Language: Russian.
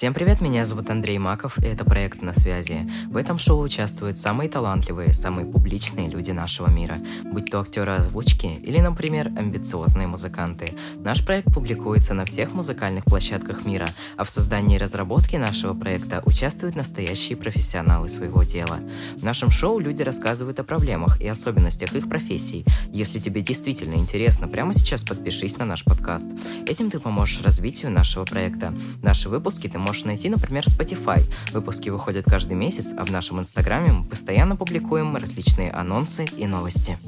Всем привет, меня зовут Андрей Маков, и это проект «На связи». В этом шоу участвуют самые талантливые, самые публичные люди нашего мира, будь то актеры озвучки или, например, амбициозные музыканты. Наш проект публикуется на всех музыкальных площадках мира, а в создании и разработке нашего проекта участвуют настоящие профессионалы своего дела. В нашем шоу люди рассказывают о проблемах и особенностях их профессий. Если тебе действительно интересно, прямо сейчас подпишись на наш подкаст. Этим ты поможешь развитию нашего проекта. Наши выпуски ты можешь найти, например, Spotify. Выпуски выходят каждый месяц, а в нашем инстаграме мы постоянно публикуем различные анонсы и новости.